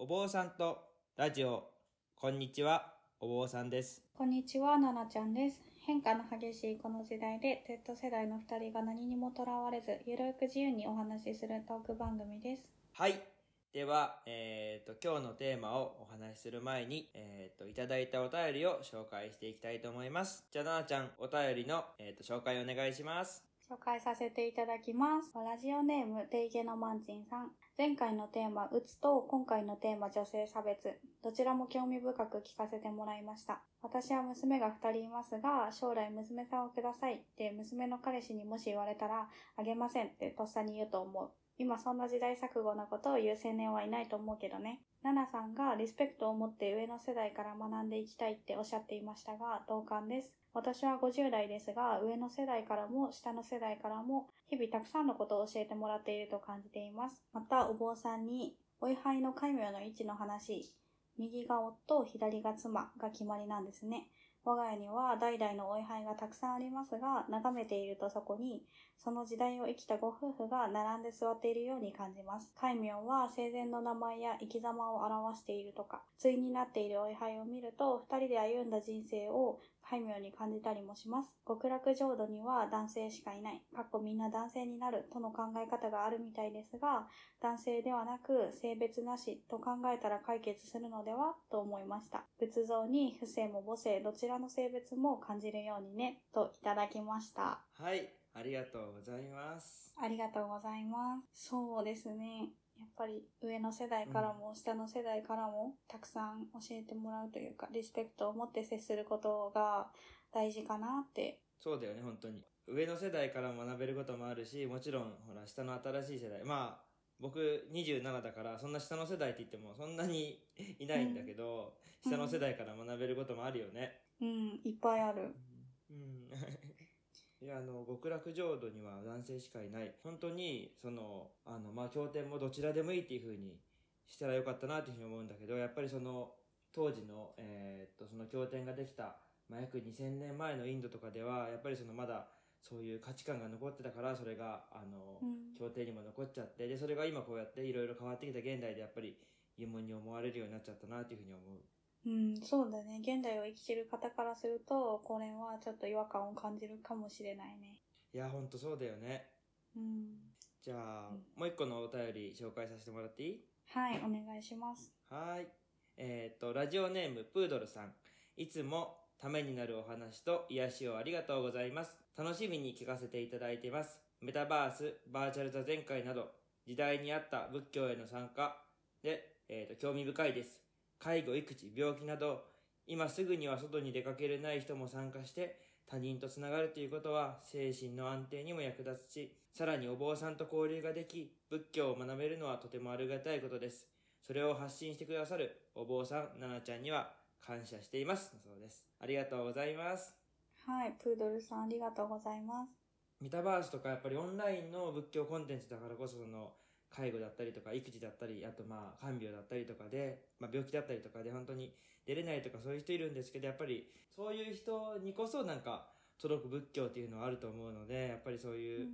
お坊さんとラジオ、こんにちは、お坊さんです。こんにちは、ななちゃんです。変化の激しいこの時代で、Z 世代の二人が何にもとらわれず、ゆるく自由にお話しするトーク番組です。はい。では、えっ、と、今日のテーマをお話しする前に、えっ、と、いただいたお便りを紹介していきたいと思います。じゃあ、ななちゃん、お便りの、えっ、と、紹介お願いします。紹介させていただきます。ラジオネーム、デイゲのマンチンさん。前回のテーマ、うつと今回のテーマ、女性差別。どちらも興味深く聞かせてもらいました。私は娘が二人いますが、将来娘さんをくださいって娘の彼氏にもし言われたら、あげませんってとっさに言うと思う。今そんな時代錯誤なことを言う青年はいないと思うけどね。ナナさんがリスペクトを持って上の世代から学んでいきたいっておっしゃっていましたが、同感です。私は50代ですが、上の世代からも下の世代からも日々たくさんのことを教えてもらっていると感じています。また、お坊さんに、お位牌の戒名の位置の話、右が夫、左が妻が決まりなんですね。我が家には代々のお位牌がたくさんありますが、眺めているとそこに、その時代を生きたご夫婦が並んで座っているように感じます。戒名は生前の名前や生き様を表しているとか、対になっているお位牌を見ると、二人で歩んだ人生を戒名に感じたりもします。極楽浄土には男性しかいない、かっこみんな男性になるとの考え方があるみたいですが、男性ではなく性別なしと考えたら解決するのではと思いました。仏像に不正も母性どちらの性別も感じるようにね、といただきました。はい。ありがとうございます。ありがとうございます。そうですね。やっぱり上の世代からも下の世代からもたくさん教えてもらうというか、リスペクトを持って接することが大事かなって。そうだよね、本当に。上の世代から学べることもあるし、もちろん、ほら、下の新しい世代。まあ、僕27だから、そんな下の世代って言ってもそんなに いないんだけど、下の世代から学べることもあるよね。うん、いっぱいある。うん。いや、あの、極楽浄土には男性しかいない。本当に、その、あの、まあ、経典もどちらでもいいっていう風にしたらよかったなっていう風に思うんだけど、やっぱりその、当時の、えーっと、その経典ができた、まあ、約2000年前のインドとかでは、やっぱりそのまだ、そういう価値観が残ってたから、それが、あの、うん経典にも残っちゃって、で、それが今こうやっていろいろ変わってきた現代でやっぱり疑問に思われるようになっちゃったなっていう風に思う。うん、そうだね。現代を生きてる方からすると、これはちょっと違和感を感じるかもしれないね。いや、ほんとそうだよね。うん。じゃあ、もう一個のお便り紹介させてもらっていい？はい、お願いします。はーい。えっ、と、ラジオネーム、プードルさん。いつもためになるお話と癒しをありがとうございます。楽しみに聞かせていただいています。メタバース、バーチャル座禅会など、時代に合った仏教への参加で、えっ、と、興味深いです。介護、育児、病気など、今すぐには外に出かけれない人も参加して、他人とつながるということは精神の安定にも役立つし、さらにお坊さんと交流ができ、仏教を学べるのはとてもありがたいことです。それを発信してくださるお坊さん、ななちゃんには感謝しています。そうです。ありがとうございます。はい、プードルさんありがとうございます。メタバースとかやっぱりオンラインの仏教コンテンツだからこそその介護だったりとか育児だったり、あとまあ看病だったりとかで、まあ病気だったりとかで本当に出れないとかそういう人いるんですけど、やっぱりそういう人にこそなんか届く仏教っていうのはあると思うので、やっぱりそういう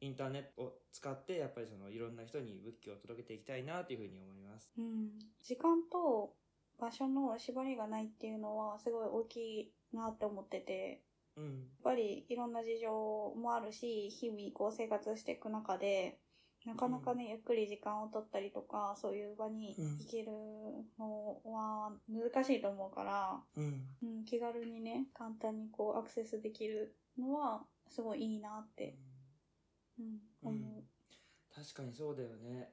インターネットを使ってやっぱりそのいろんな人に仏教を届けていきたいなというふうに思います。うん。時間と場所の縛りがないっていうのはすごい大きいなって思ってて、うん。やっぱりいろんな事情もあるし、日々こう生活していく中で、なかなかね、ゆっくり時間を取ったりとか、そういう場に行けるのは難しいと思うから、うん。うん、気軽にね、簡単にこうアクセスできるのはすごいいいなって、うん、思う。確かにそうだよね。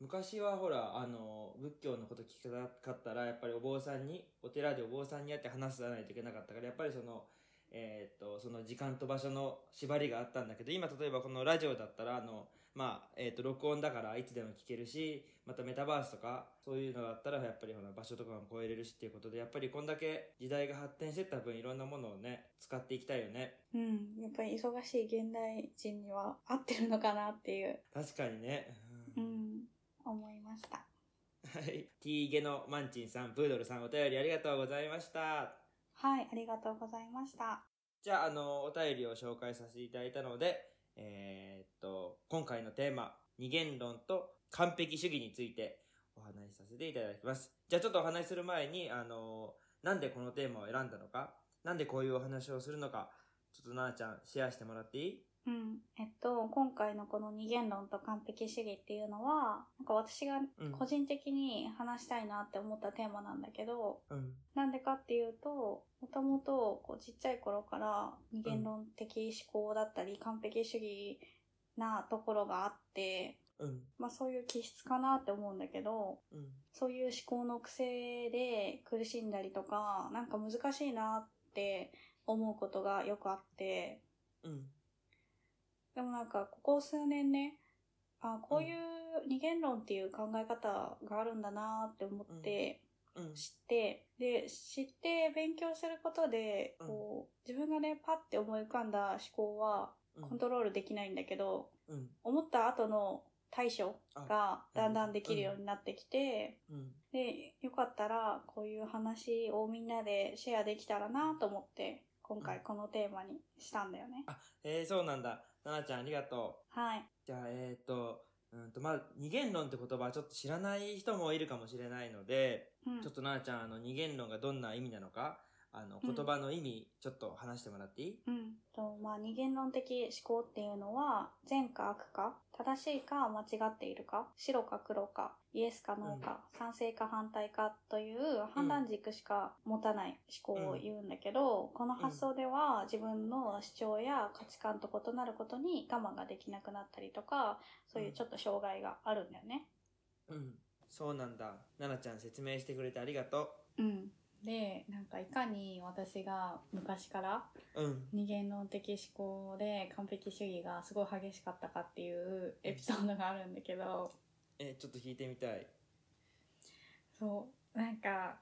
昔はほら、あの、仏教のこと聞きたかったら、やっぱりお坊さんに、お寺でお坊さんに会って話さないといけなかったから、やっぱりその、えーっと、その時間と場所の縛りがあったんだけど、今例えばこのラジオだったら、あの、まあ、えーっと、録音だからいつでも聞けるし、またメタバースとか、そういうのだったら、やっぱりほら、場所とかも超えれるしっていうことで、やっぱりこんだけ時代が発展してった分、いろんなものをね、使っていきたいよね。うん、やっぱり忙しい現代人には合ってるのかなっていう、確かにね。ううんん、思いました。はい。T ゲのマンチンさん、プードルさん、お便りありがとうございました。はい、ありがとうございました。じゃあ、あの、お便りを紹介させていただいたので、えーっと、今回のテーマ、二元論と完璧主義についてお話しさせていただきます。じゃあちょっとお話しする前に、あのーなんでこのテーマを選んだのか、なんでこういうお話をするのか、ちょっとななちゃんシェアしてもらっていい？うん。えっと、今回のこの二元論と完璧主義っていうのは、なんか私がうん。個人的に話したいなって思ったテーマなんだけど、うん。なんでかっていうと、もともとこうちっちゃい頃から二元論的思考だったり、完璧主義なところがあって、うん。まあそういう気質かなって思うんだけど、うん。そういう思考の癖で苦しんだりとか、なんか難しいなって思うことがよくあって、うん。でもなんかここ数年ね、あこういう二元論っていう考え方があるんだなって思ってうん。知って、で、知って勉強することで、うんこう、自分がね、パッて思い浮かんだ思考はうん。コントロールできないんだけど、うん。思った後の対処あがだんだんできるようになってきて、うん。で、よかったらこういう話をみんなでシェアできたらなと思って、今回このテーマにしたんだよね。えー、そうなんだ。ななちゃんありがとう。はい。じゃあ、えっ、と、うんと、まあ、二元論って言葉はちょっと知らない人もいるかもしれないので、うんちょっとななちゃん、あの、二元論がどんな意味なのか、あの、うん言葉の意味、ちょっと話してもらっていい？うん。と、まあ、二元論的思考っていうのは、善か悪か、正しいか間違っているか、白か黒か、イエスかノーか、賛成か反対かという判断軸しか持たない思考を言うんだけど、この発想では自分の主張や価値観と異なることに我慢ができなくなったりとか、そういうちょっと障害があるんだよね。うん。そうなんだ。ななちゃん説明してくれてありがとうん。で、なんかいかに私が昔からう。うん。二元論的思考で完璧主義がすごい激しかったかっていうエピソードがあるんだけど、え、ちょっと聞いてみたい。そう、なんか、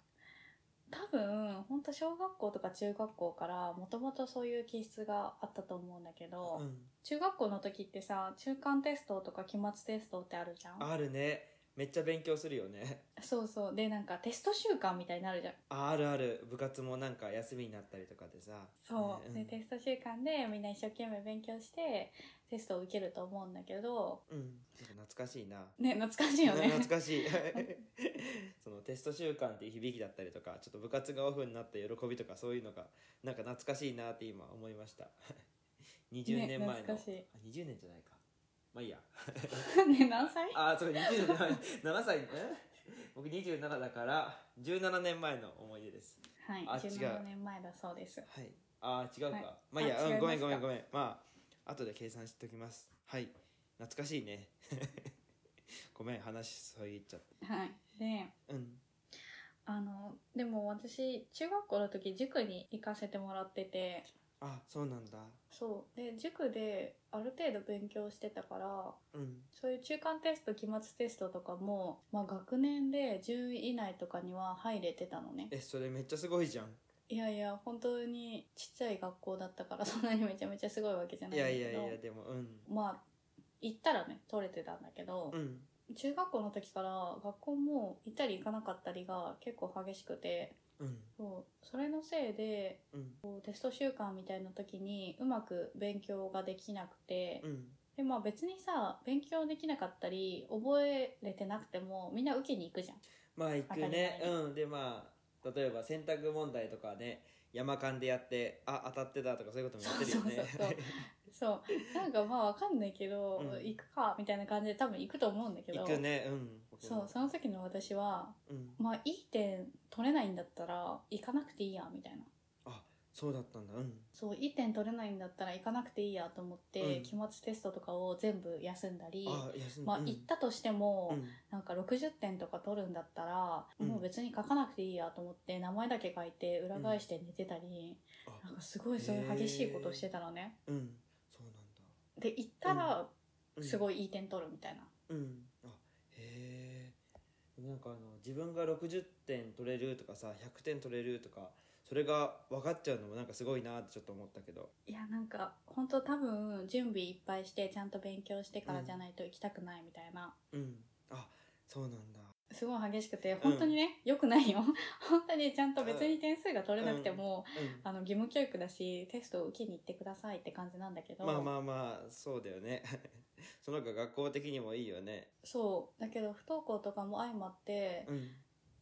多分、ほんと小学校とか中学校からもともとそういう気質があったと思うんだけど、うん。中学校の時ってさ、中間テストとか期末テストってあるじゃん？あるね。めっちゃ勉強するよね。そうそう。で、なんかテスト週間みたいになるじゃん。ああるある。部活もなんか休みになったりとかでさ。そう。ねで、テスト週間でみんな一生懸命勉強してテストを受けると思うんだけど、うん。懐かしいな。ね、懐かしいよね。懐かしい そのテスト週間っていう響きだったりとかちょっと部活がオフになった喜びとかそういうのがなんか懐かしいなって今思いました 20年前の、懐かしいあ20年じゃないかまあいいや。ね、何歳？あそうか20年前7歳。え？僕27だから17年前の思い出です。はい、あ違う。17年前だそうです。はい。あー違うか、はい。まあいいや。うんごめんごめんごめん。まあ後で計算しておきます。はい。懐かしいね。ごめん話そう言っちゃっはい。で、たうん。あの、でも私、中学校の時塾に行かせてもらってて、あそうなんだ。そう。で、塾である程度勉強してたから、うん。そういう中間テスト、期末テストとかも、まあ学年で10位以内とかには入れてたのね。えそれめっちゃすごいじゃん。いやいや、本当にちっちゃい学校だったから、そんなにめちゃめちゃすごいわけじゃないいんだけど。やいやいやでもうん。まあ、行ったらね、取れてたんだけど、うん。中学校の時から学校も行ったり行かなかったりが結構激しくて、うん。そうのせいでうん。こうテスト週間みたいな時にうまく勉強ができなくて、うん。でまあ別にさ勉強できなかったり覚えれてなくてもみんな受けに行くじゃん。まあ行くね。うん。でまあ例えば選択問題とかね山間でやってあ当たってたとかそういうこともやってるよね。そう。なんかまあわかんないけど、うん。行くかみたいな感じで多分行くと思うんだけど。行くね。うんそうその時の私はうん。まあいい点取れないんだったら行かなくていいやみたいな。あそうだったんだ。うん。そういい点取れないんだったら行かなくていいやと思って、うん。期末テストとかを全部休んだりあ休んまあ、うん。行ったとしても、うん。なんか60点とか取るんだったら、うん。もう別に書かなくていいやと思って名前だけ書いて裏返して寝てたり、あなんかすごいそういう激しいことをしてたのね。うん。そうなんだ。で行ったらうん。すごいいい点取るみたいな。うんなんかあの自分が60点取れるとかさ100点取れるとかそれが分かっちゃうのもなんかすごいなってちょっと思ったけど。いやなんか本当多分準備いっぱいしてちゃんと勉強してからじゃないと行きたくないみたいな。うん。あそうなんだすごい激しくて、本当にね、良くないよ。本当にちゃんと別に点数が取れなくても、うん。あの、義務教育だし、テストを受けに行ってくださいって感じなんだけど、まあまあまあそうだよね。その方が学校的にもいいよね。そう。だけど、不登校とかも相まって、うん。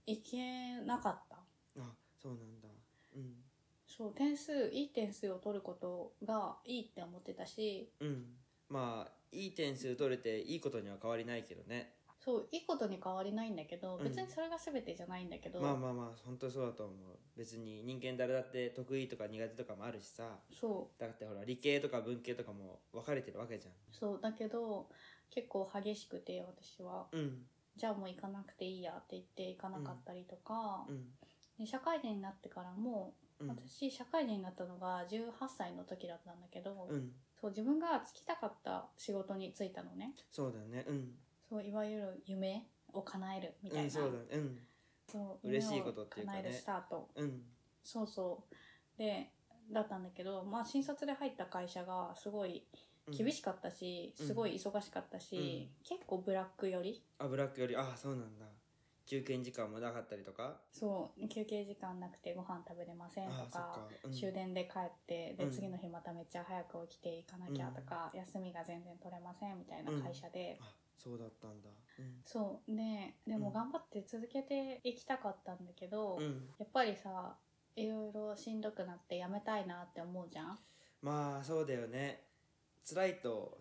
行けなかった。あそうなんだ。うん。そう、点数、いい点数を取ることがいいって思ってたし、うん。まあいい点数取れていいことには変わりないけどねそう、いいことに変わりないんだけど、うん。別にそれが全てじゃないんだけど、まあまあまあ本当にそうだと思う。別に人間誰だって得意とか苦手とかもあるしさ。そう、だってほら理系とか文系とかも分かれてるわけじゃそう、だけど、結構激しくて、私は。んうん。じゃあもう行かなくていいやって言って行かなかったりとか、うん。で社会人になってからも、うん。私社会人になったのが18歳の時だったんだけど、うん。そう自分が就きたかった仕事に就いたのね。そうだね。うんそういわゆる夢を叶えるみたいな、うんそうだね。うん。そう嬉しいことっていうかね。叶えるスタート。うん。そうそう。でだったんだけどまあ新卒で入った会社がすごいうん。厳しかったし、うん。すごい忙しかったし、結構ブラック寄り。あブラックより。あそうなんだ。休憩時間もなかったりとか？そう休憩時間なくてご飯食べれませんとかか、うん、終電で帰ってで、うん。次の日まためっちゃ早く起きていかなきゃとか、休みが全然取れませんみたいな会社で、あそうだったんだ。そう。ででもうん。頑張って続けていきたかったんだけど、うん、うん、やっぱりさいろいろしんどくなってやめたいなって思うじゃん？まあそうだよね。辛いと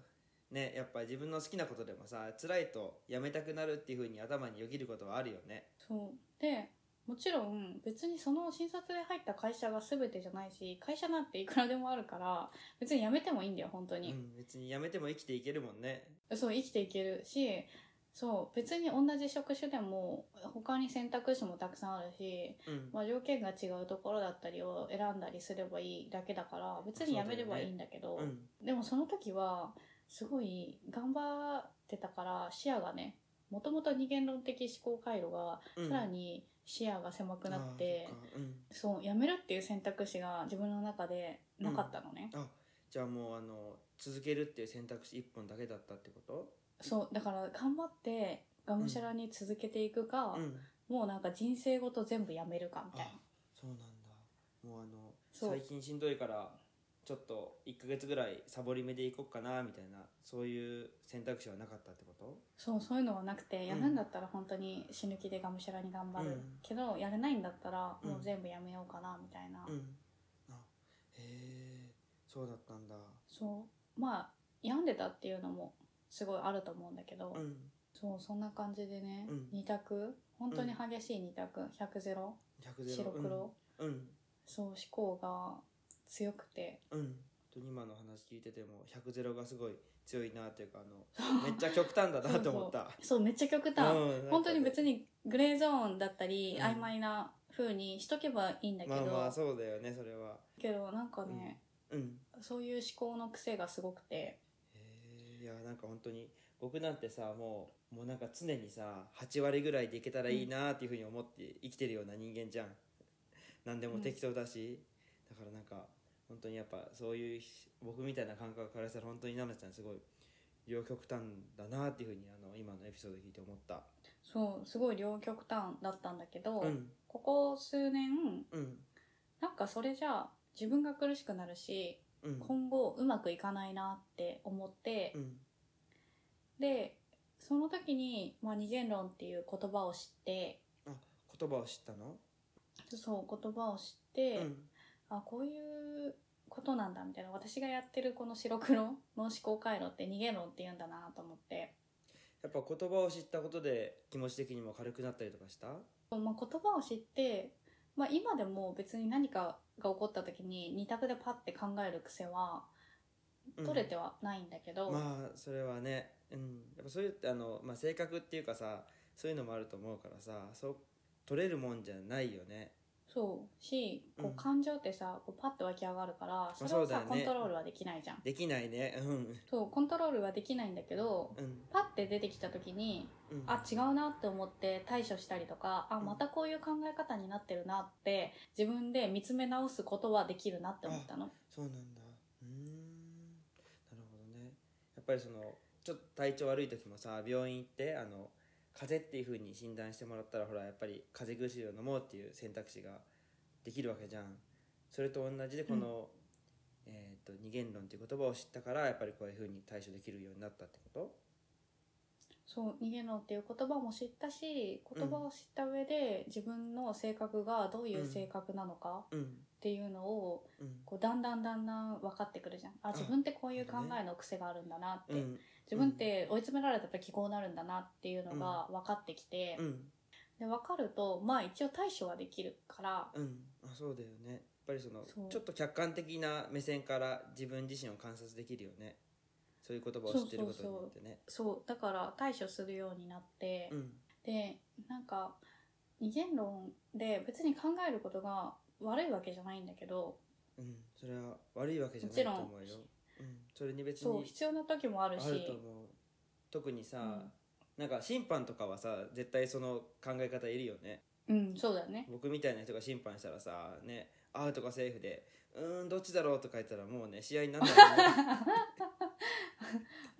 ねやっぱ自分の好きなことでもさ辛いとやめたくなるっていうふうに頭によぎることはあるよね。そう。でもちろん別にその新卒で入った会社が全てじゃないし会社なんていくらでもあるから別に辞めてもいいんだよ本当に、うん別にやめても生きていけるもんねそう生きていけるしそう別に同じ職種でも他に選択肢もたくさんあるし、うん、まあ、条件が違うところだったりを選んだりすればいいだけだから別に辞めればいいんだけどうん。でもその時はすごい頑張ってたから視野がねもともと二元論的思考回路がうん。さらに視野が狭くなってうん。そう辞めるっていう選択肢が自分の中でなかったのね、あじゃあもうあの続けるっていう選択肢一本だけだったってこと？そうだから頑張ってがむしゃらに続けていくか、うん。もうなんか人生ごと全部やめるかみたいな。あそうなんだ。もうあの最近しんどいからちょっと1ヶ月ぐらいサボり目でいこうかなみたいなそういう選択肢はなかったってこと？そうそういうのはなくてん。やるんだったら本当に死ぬ気でがむしゃらに頑張る、うん。けどやれないんだったらうん。もう全部やめようかなみたいな、うんそうだったんだ。そう。まあ病んでたっていうのもすごいあると思うんだけど、うん。そうそんな感じでね、うん。二択。本当に激しい二択。100ゼロ。100ゼロ。白黒、うん。うん。そう思考が強くて。うん。今の話聞いてても100ゼロがすごい強いなっていうかあのめっちゃ極端だな と思った。そうめっちゃ極端、うん本当に別にグレーゾーンだったり、うん。曖昧な風にしとけばいいんだけど、まあまあそうだよねそれは。けどなんかね、うん。そういう思考の癖がすごくて。へえいやなんか本当に僕なんてさもうもうなんか常にさ8割ぐらいでいけたらいいなっていうふうに思って生きてるような人間じゃん。何でも適当だし、だからなんか本当にやっぱそういう僕みたいな感覚からしたら本当に奈々ちゃんすごい両極端だなっていうふうにあの今のエピソード聞いて思った。そうすごい両極端だったんだけど、うん。ここ数年うん。なんかそれじゃあ自分が苦しくなるしうん。今後うまくいかないなって思って、うん。でその時に、まあ、二元論っていう言葉を知ってあ言葉を知ったの？そう言葉を知って、うん。あこういうことなんだみたいな。私がやってるこの白黒の思考回路って二元論って言うんだなと思って、やっぱ言葉を知ったことで気持ち的にも軽くなったりとかした？まあ、言葉を知って、まあ、今でも別に何かが起こった時に二択でパッて考える癖はうん。取れてはないんだけど、まあそれはね、うん、やっぱそういうあの、まあ、性格っていうかさそういうのもあると思うからさそう取れるもんじゃないよねそうしこうん。う感情ってさこうパッと湧き上がるからそれをさ、そうだよね。コントロールはできないじゃん。できないね。うん。そうコントロールはできないんだけどうん。パッて出てきた時にうん。あ違うなって思って対処したりとかあうん。またこういう考え方になってるなって自分で見つめ直すことはできるなって思ったの。そうなんだ。うーん。なるほどね。やっぱりそのちょっと体調悪い時もさ病院行ってあの風邪っていう風に診断してもらったらほらやっぱり風邪薬を飲もうっていう選択肢ができるわけじゃん。それと同じでこの、えー、と二元論っていう言葉を知ったからやっぱりこういう風に対処できるようになったってこそう逃げろっていう言葉も知ったし言葉を知った上で、自分の性格がどういう性格なのかとうん。っていうのをうん。こうだんだんだんだん分かってくるじゃん。あ自分ってこういう考えの癖があるんだなって、うん自分って追い詰められた時こうなるんだなっていうのが分かってきて、うん。で分かるとまあ一応対処はできるからうん。あそうだよね。やっぱりそのちょっと客観的な目線から自分自身を観察できるよね。そういう言葉を知ってることによってね。そうだから対処するようになって、うん。でなんか二元論で別に考えることが悪いわけじゃないんだけどうん。それは悪いわけじゃないと思うようん、それに別にそう必要な時もあるし。あると思う。特にさ、なんか審判とかはさ絶対その考え方いるよね。うんそうだよね。僕みたいな人が審判したらさねアウトかセーフでうーんどっちだろうとか言ったらもうね試合にならないよね。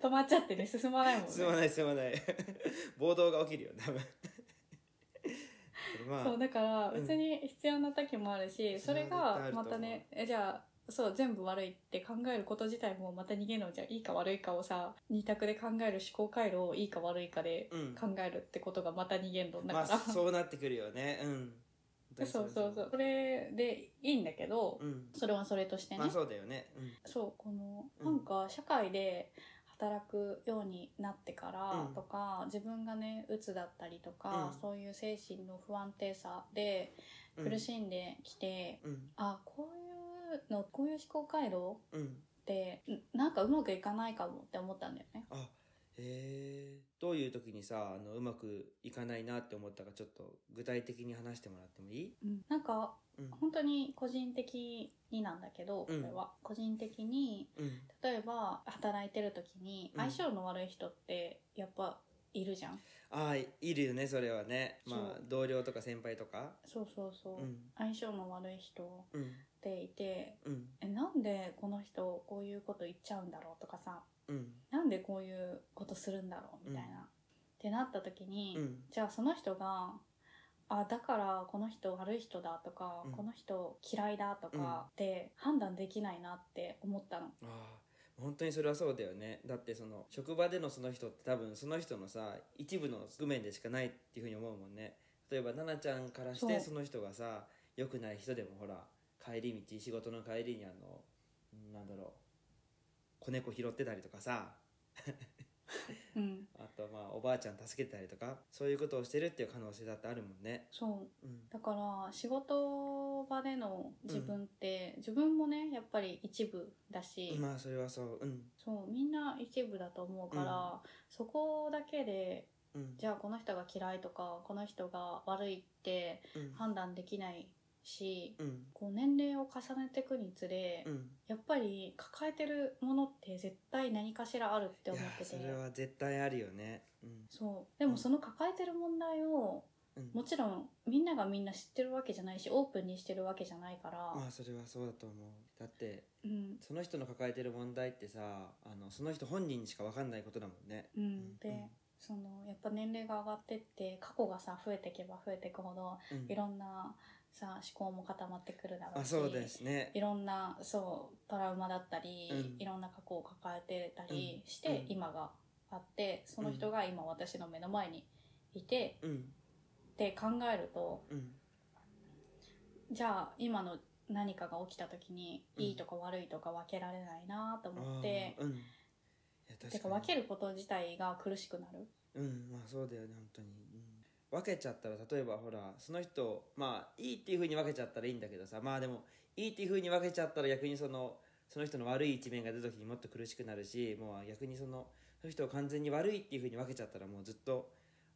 止まっちゃってね進まないもんね。進まない進まない。暴動が起きるよ多分。まあそうだからうん。別に必要な時もあるし、それがまたねえじゃあそう全部悪いって考えること自体もまた逃げのじゃあいいか悪いかをさ二択で考える思考回路をいいか悪いかでうん。考えるってことがまた二元論だまあから、そうなってくるよね。うん。そうそうそうそれでいいんだけど、うん。それはそれとしてね、まあそうだよね。うん。そうこのうんなんか社会で働くようになってからうん。とか、自分がね鬱だったりとか、うん。そういう精神の不安定さでうん。苦しんできて、うん。あこういうのこういう思考回路うん。ってんなんかうまくいかないかもって思ったんだよね。あへえどういう時にさあのうまくいかないなって思ったかちょっと具体的に話してもらってもいい？なんかうん。本当に個人的になんだけど、こうん。れは。個人的にうん。例えば働いてる時にうん。相性の悪い人ってやっぱいるじゃん。ああいるよねそれはね。まあ同僚とか先輩とか。そうそうそう、うん。相性の悪い人。っうんていてうん。えなんでこの人こういうこと言っちゃうんだろうとかさうん。なんでこういうことするんだろうみたいな、うん。ってなった時に、うん。じゃあその人があだからこの人悪い人だとか、うん。この人嫌いだとかって判断できないなって思ったの。ああ本当にそれはそうだよね。だってその職場でのその人って多分その人のさ一部の側面でしかないっていうふうに思うもんね。例えば奈々ちゃんからしてそその人がさ良くない人でもほら帰り道仕事の帰りにあのうんなんだろう子猫拾ってたりとかさ。うん、あとまあおばあちゃん助けてたりとかそういうことをしてるっていう可能性だってあるもんね。そう。うん。だから仕事場での自分って、自分もねやっぱり一部だし、まあそれはそう。うん。そうみんな一部だと思うから、そこだけでうん。じゃあこの人が嫌いとかこの人が悪いってうん。判断できないし、うん。こう年齢を重ねていくにつれ、うん。やっぱり抱えてるものって絶対何かしらあるって思ってて。それは絶対あるよね。うん。そう。でもその抱えてる問題をうん。もちろんみんながみんな知ってるわけじゃないしオープンにしてるわけじゃないから、まあそれはそうだと思う。だってうん。その人の抱えてる問題ってさあのその人本人にしか分かんないことだもんね。うん、で、うん。そのやっぱ年齢が上がってって過去がさ増えていけば増えていくほどうん。いろんなさ思考も固まってくるだろうしあそうですね。いろんなそうトラウマだったり、うん。いろんな過去を抱えてたりして、うん。今があってその人が今私の目の前にいて、うん。って考えるとうん。じゃあ今の何かが起きた時に、うん。いいとか悪いとか分けられないなと思っててか分けること自体が苦しくなる。うん。まあそうだよね本当に、うん、分けちゃったら例えばほらその人まあいいっていうふうに分けちゃったらいいんだけどさまあでもいいっていうふうに分けちゃったら逆にそのその人の悪い一面が出た時にもっと苦しくなるしもう逆にそのその人を完全に悪いっていうふうに分けちゃったらもうずっと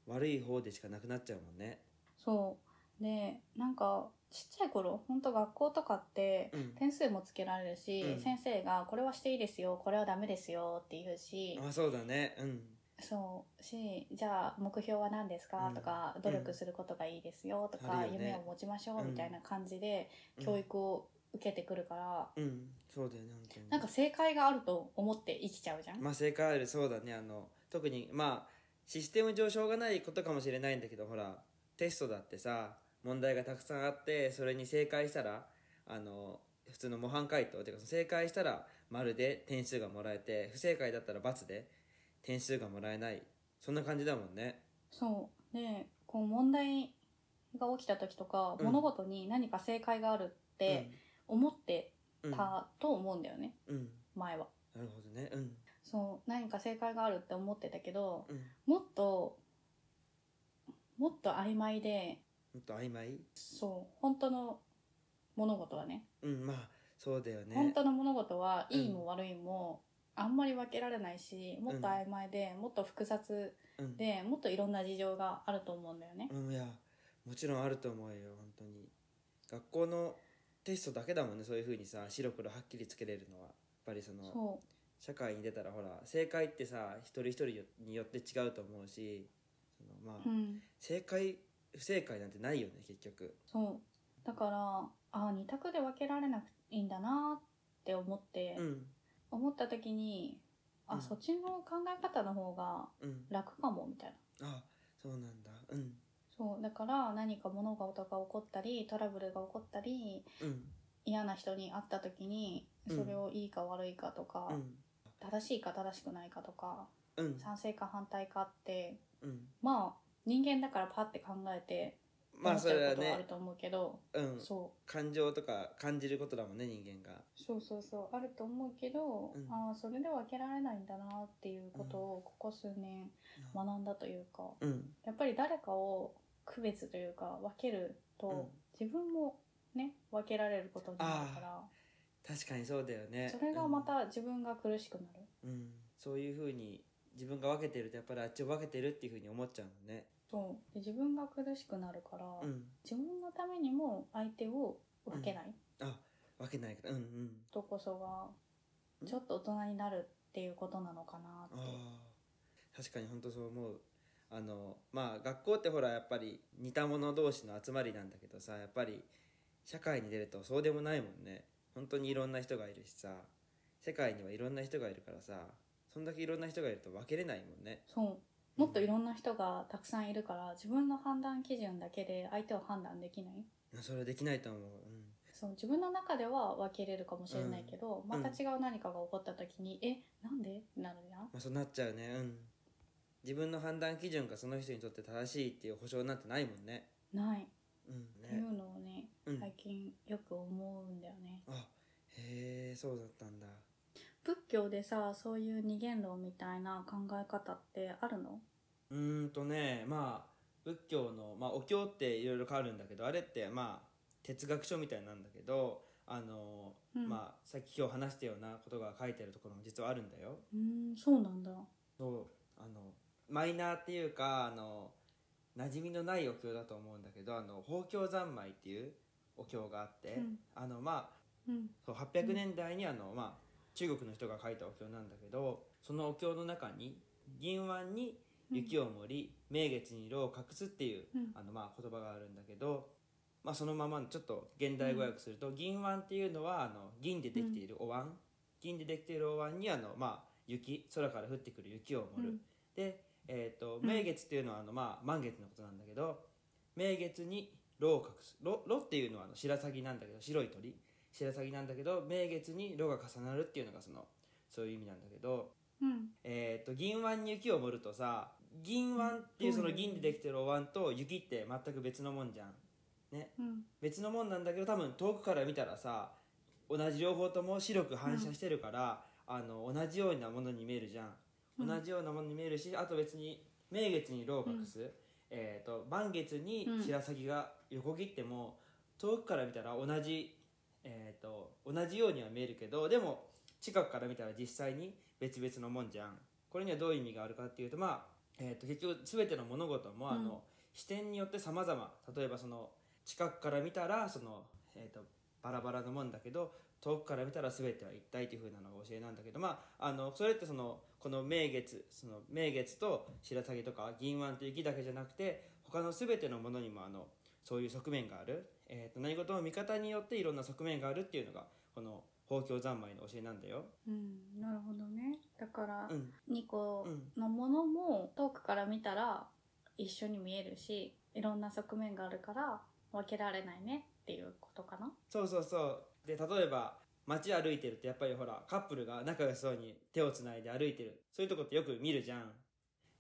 悪い方でしかなくなっちゃうもんね。そう。でなんかちっちゃい頃本当学校とかってうん。点数もつけられるし、うん。先生がこれはしていいですよこれはダメですよって言うし、あそうだね。うんそうしじゃあ目標は何ですか、うん。とか努力することがいいですよ？とか、あるよね。夢を持ちましょう？うん。みたいな感じでうん。教育を受けてくるから、うん。そうだよね本当に。なんか正解があると思って生きちゃうじゃん、まあ正解あるそうだね。あの特にまあシステム上しょうがないことかもしれないんだけどほらテストだってさ問題がたくさんあってそれに正解したらあの普通の模範解答っていうか正解したら丸で点数がもらえて不正解だったら×で点数がもらえない。そんな感じだもんね。そう。でこう問題が起きた時とか、うん。物事に何か正解があるって思ってたと思うんだよね、うん。前は。なるほどね。うん。そう。何か正解があるって思ってたけどうん。もっともっと曖昧でもっと曖昧？そう。本当の物事はね。うん。まあそうだよね。本当の物事はうんいいも悪いもあんまり分けられないしもっと曖昧で、もっと複雑うん。でもっといろんな事情があると思うんだよね。うんいやもちろんあると思うよ本当に。学校のテストだけだもんねそういうふうにさ白黒はっきりつけれるのは。やっぱりそのそ社会に出たらほら正解ってさ一人一人によって違うと思うしそのまあ、う、うん、正解不正解なんてないよね結局。そう。だからあ二択で分けられなくていいんだなって思って、うん思った時にあ、うん。そっちの考え方の方がうん。楽かもみたいな。あそうなんだ。うん。そうだから何か物事が起こったりトラブルが起こったりうん。嫌な人に会った時にうん。それをいいか悪いかとか、うん。正しいか正しくないかとかうん。賛成か反対かってうん。まあ人間だからパッて考えてまあそれはね。あると思うけど、うん。そう。感情とか感じることだもんね人間が。そうそうそうあると思うけど、うん。ああそれでは分けられないんだなっていうことをここ数年学んだというか、うん。やっぱり誰かを区別というか分けると、うん。自分もね分けられることになるから。確かにそうだよね。それがまた自分が苦しくなる、うん、うん。そういうふうに自分が分けてるとやっぱりあっちを分けてるっていうふうに思っちゃうもんねそう。で自分が苦しくなるから、うん。自分のためにも相手を分けない。あ分けないから。うんうん。とこそがうん。ちょっと大人になるっていうことなのかなって、確かに本当そう思う。あのまあ学校ってほらやっぱり似た者同士の集まりなんだけどさやっぱり社会に出るとそうでもないもんね。本当にいろんな人がいるしさ世界にはいろんな人がいるからさそんだけいろんな人がいると分けれないもんね。そうもっといろんな人がたくさんいるから自分の判断基準だけで相手を判断できない。それはできないと思う、そう自分の中では分けれるかもしれないけど、ん。また違う何かが起こった時に、えなんで？ってなるじゃん。まあ、そうなっちゃうね。うん。自分の判断基準がその人にとって正しいっていう保証なんてないもんね。ない。うんっていねうのをね、うん。最近よく思うんだよね。あへえそうだったんだ仏教でさそういう二元論みたいな考え方ってあるの？うーんとねまあ仏教の、まあ、お経っていろいろ変わるんだけどあれってまあ哲学書みたいなんだけどあの、うん。まあさっき今日話したようなことが書いてあるところも実はあるんだよ。うーんそうなんだ。そう。あのマイナーっていうかあの馴染みのないお経だと思うんだけどあの法経三昧っていうお経があって、うん。あのまあうん。そう800年代にあの、まあ、中国の人が書いたお経なんだけどそのお経の中に「銀腕に雪を盛り、明月に炉を隠す」っていう、うん。あのまあ言葉があるんだけど、まあ、そのままちょっと現代語訳すると、銀腕っていうのはあの銀でできているお椀、銀でできているお椀にあの、まあ、雪空から降ってくる雪を盛る、うん。で、えー、とうん明月っていうのはあの、まあ、満月のことなんだけど明月に炉を隠す。炉炉っていうのはあの白鷺なんだけど白い鳥白鷺なんだけど明月に炉が重なるっていうのがそのそういう意味なんだけど、うん。えー、と銀腕に雪を盛るとさ銀腕っていうその銀でできてるお椀と雪って全く別のもんじゃん。ね。うん。別のもんなんだけど多分遠くから見たらさ同じ両方とも白く反射してるから、あの同じようなものに見えるじゃん、うん。同じようなものに見えるしあと別に明月に炉を隠す、えー、と満月に白鷺が横切っても遠くから見たら同じ、えー、と同じようには見えるけどでも近くから見たら実際に別々のもんじゃん。これにはどういう意味があるかっていうとまあ、えー、と結局全ての物事もあの、うん。視点によって様々。例えばその近くから見たらその、えー、とバラバラのもんだけど遠くから見たら全ては一体というふうなのが教えなんだけどまああのそれってそのこの明月その明月と白鷺とか銀腕と雪だけじゃなくて他の全てのものにもあのそういう側面がある、えー、と何事も見方によっていろんな側面があるっていうのがこの法教三昧の教えなんだよ。うんなるほどね。だからうん。2個うん。のものも遠くから見たら一緒に見えるしいろんな側面があるから分けられないねっていうことかな。そうそうそう。で例えば街歩いてるとやっぱりほらカップルが仲良しそうに手をつないで歩いてる。そういうとこってよく見るじゃん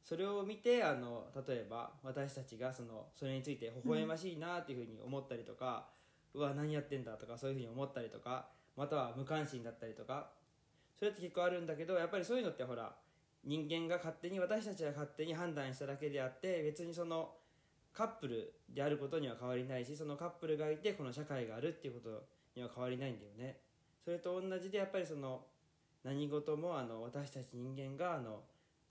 それを見てあの例えば私たちがそのそれについて微笑ましいなっていうふうに思ったりとか、うわ何やってんだとかそういうふうに思ったりとかまたは無関心だったりとかそれって結構あるんだけどやっぱりそういうのってほら人間が勝手に私たちが勝手に判断しただけであって別にそのカップルであることには変わりないしそのカップルがいてこの社会があるっていうことには変わりないんだよね。それと同じでやっぱりその何事もあの私たち人間があの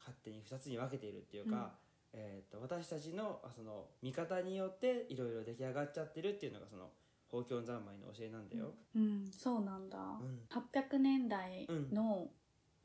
勝手に2つに分けているっていうか、えー、と私たちのあその見方によっていろいろ出来上がっちゃってるっていうのがその法教三昧の教えなんだよ、うん。そうなんだ、うん。800年代の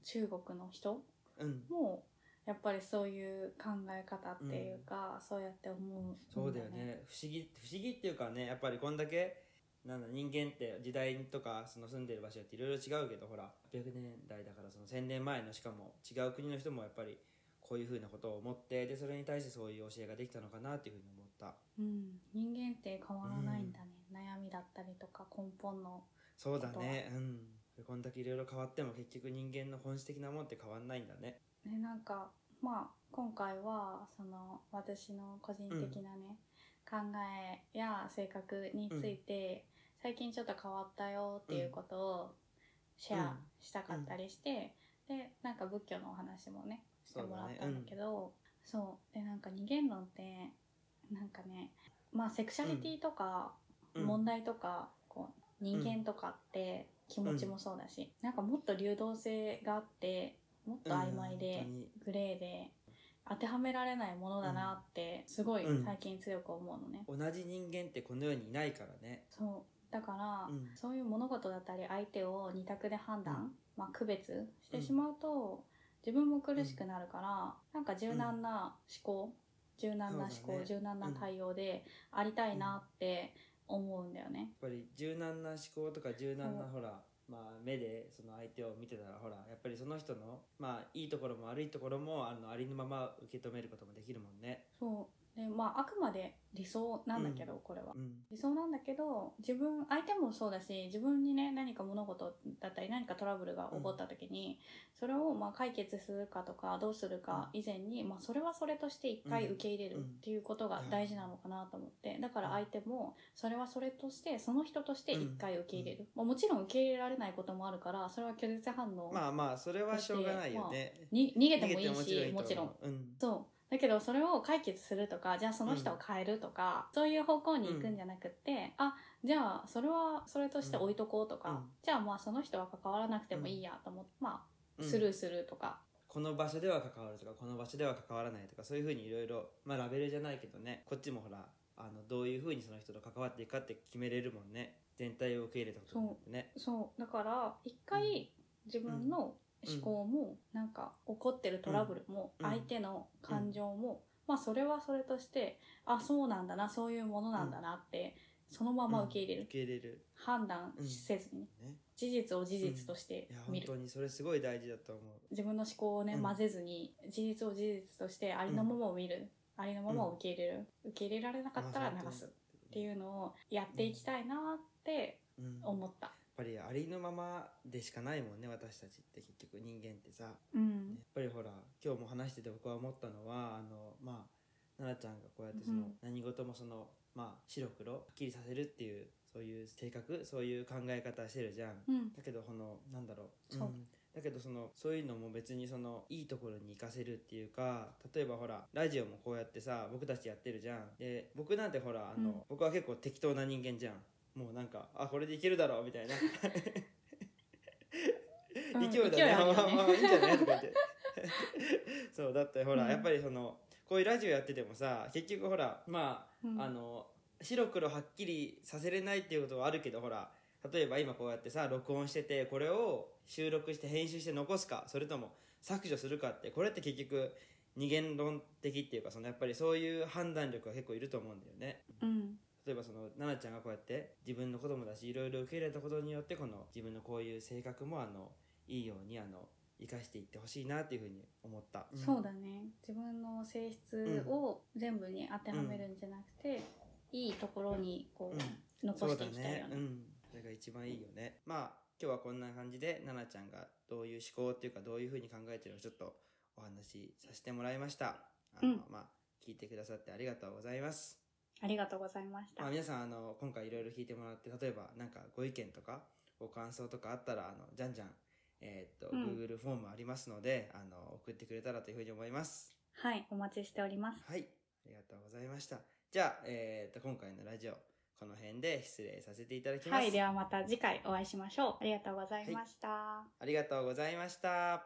中国の人うん、もやっぱりそういう考え方っていうか、そうやって思うそうだよね。不思議不思議っていうかねやっぱりこんだけなんだ人間って時代とかその住んでる場所っていろいろ違うけどほら800年代だからその1000年前のしかも違う国の人もやっぱりこういうふうなことを思ってでそれに対してそういう教えができたのかなっていうふうに思った。うん、人間って変わらないんだね、悩みだったりとか根本のそうだね。うん。こんだけいろいろ変わっても結局人間の本質的なもんって変わんないんだね。ねなんかまあ今回はその私の個人的なね、考えや性格について、最近ちょっと変わったよっていうことをシェアしたかったりして、でなんか仏教のお話もねしてもらったんだけどそう,、でなんか二元論ってなんかねまあセクシャリティとかうん。問題とか、こう人間とかって気持ちもそうだし、なんかもっと流動性があってもっと曖昧うんでグレーで当てはめられないものだなってすごいうん。最近強く思うのね、同じ人間ってこの世にいないからね。そうだから、うん。そういう物事だったり相手を二択で判断、うん。まあ、区別してしまうと、自分も苦しくなるから、なんか柔軟な思考、柔軟な思考、ね。柔軟な対応でありたいなって思うんだよね。やっぱり柔軟な思考とか柔軟なう。んほら、まあ、目でその相手を見てたらほらやっぱりその人の、まあ、いいところも悪いところもあのありのまま受け止めることもできるもんね。そうでまああくまで理想なんだけど、これは。う。ん。理想なんだけど自分相手もそうだし自分にね何か物事だったり何かトラブルが起こった時に、それをまあ解決するかとかどうするか以前に、まあ、それはそれとして一回受け入れるっていうことが大事なのかなと思って。だから相手もそれはそれとしてその人として一回受け入れる、まあ、もちろん受け入れられないこともあるからそれは拒絶反応まあまあそれはしょうがないよね。に逃げてもいいしてもとちろん。うん。そうだけどそれを解決するとかじゃあその人を変えるとか、そういう方向に行くんじゃなくって、あじゃあそれはそれとして置いとこうとか、うん。じゃあまあその人は関わらなくてもいいやと思って、まあうん。スルーするとか、この場所では関わるとかこの場所では関わらないとかそういうふうにいろいろまあラベルじゃないけどねこっちもほらあのどういうふうにその人と関わっていくかって決めれるもんね。全体を受け入れたことによってね。そう。だから一回自分の思考もなんか起こってるトラブルもうん。相手の感情も、まあそれはそれとしてあそうなんだなそういうものなんだなってそのまま受け入れる、受け入れる。判断せずに、ね。事実を事実として見る、本当にそれすごい大事だと思う。自分の思考をね、うん。混ぜずに事実を事実としてありのままを見る、ありのままを受け入れる、受け入れられなかったら流す。っていうのをやっていきたいなって思った。ぱりありのままでしかないもんね私たちって結局人間ってさ、やうん。っぱりほら今日も話してて僕は思ったのはあのまあ奈々ちゃんがこうやってその、うん。何事もそのまあ白黒はっきりさせるっていうそういう性格そういう考え方してるじゃん、うん。だけどこのなんだろう。そう。んだけどそのそういうのも別にそのいいところに活かせるっていうか例えばほらラジオもこうやってさ僕たちやってるじゃん。で僕なんてほらあの、うん。僕は結構適当な人間じゃんもうなんかあこれでいけるだろうみたいな。うん。勢いだね。まあまあいいんじゃない？とか言ってそうだってほら、うん。やっぱりそのこういうラジオやっててもさ結局ほらまあ、うん。あの白黒はっきりさせれないっていうことはあるけどほら例えば今こうやってさ録音しててこれを収録して編集して残すかそれとも削除するかってこれって結局二元論的っていうかそのやっぱりそういう判断力が結構いると思うんだよね。うん例えばその奈々ちゃんがこうやって自分の子供だしいろいろ受け入れたことによってこの自分のこういう性格もあのいいようにあの生かしていってほしいなっていうふうに思った、ん。そうだね。自分の性質を全部に当てはめるんじゃなくて、いいところにこう、うん。残していきたいよね。うん。それが一番いいよね。まあ今日はこんな感じで奈々ちゃんがどういう思考っていうかどういうふうに考えてるのかちょっとお話しさせてもらいました。あの、うん。まあ聞いてくださってありがとうございますありがとうございました、まあ、皆さんあの今回いろいろ聞いてもらって例えばなんかご意見とかご感想とかあったらあのじゃんじゃん、えーっとうん。Google フォームありますのであの送ってくれたらというふうに思います。はいお待ちしております。はいありがとうございました。じゃあ、えーっと今回のラジオこの辺で失礼させていただきます、はいではまた次回お会いしましょう。ありがとうございました、ありがとうございました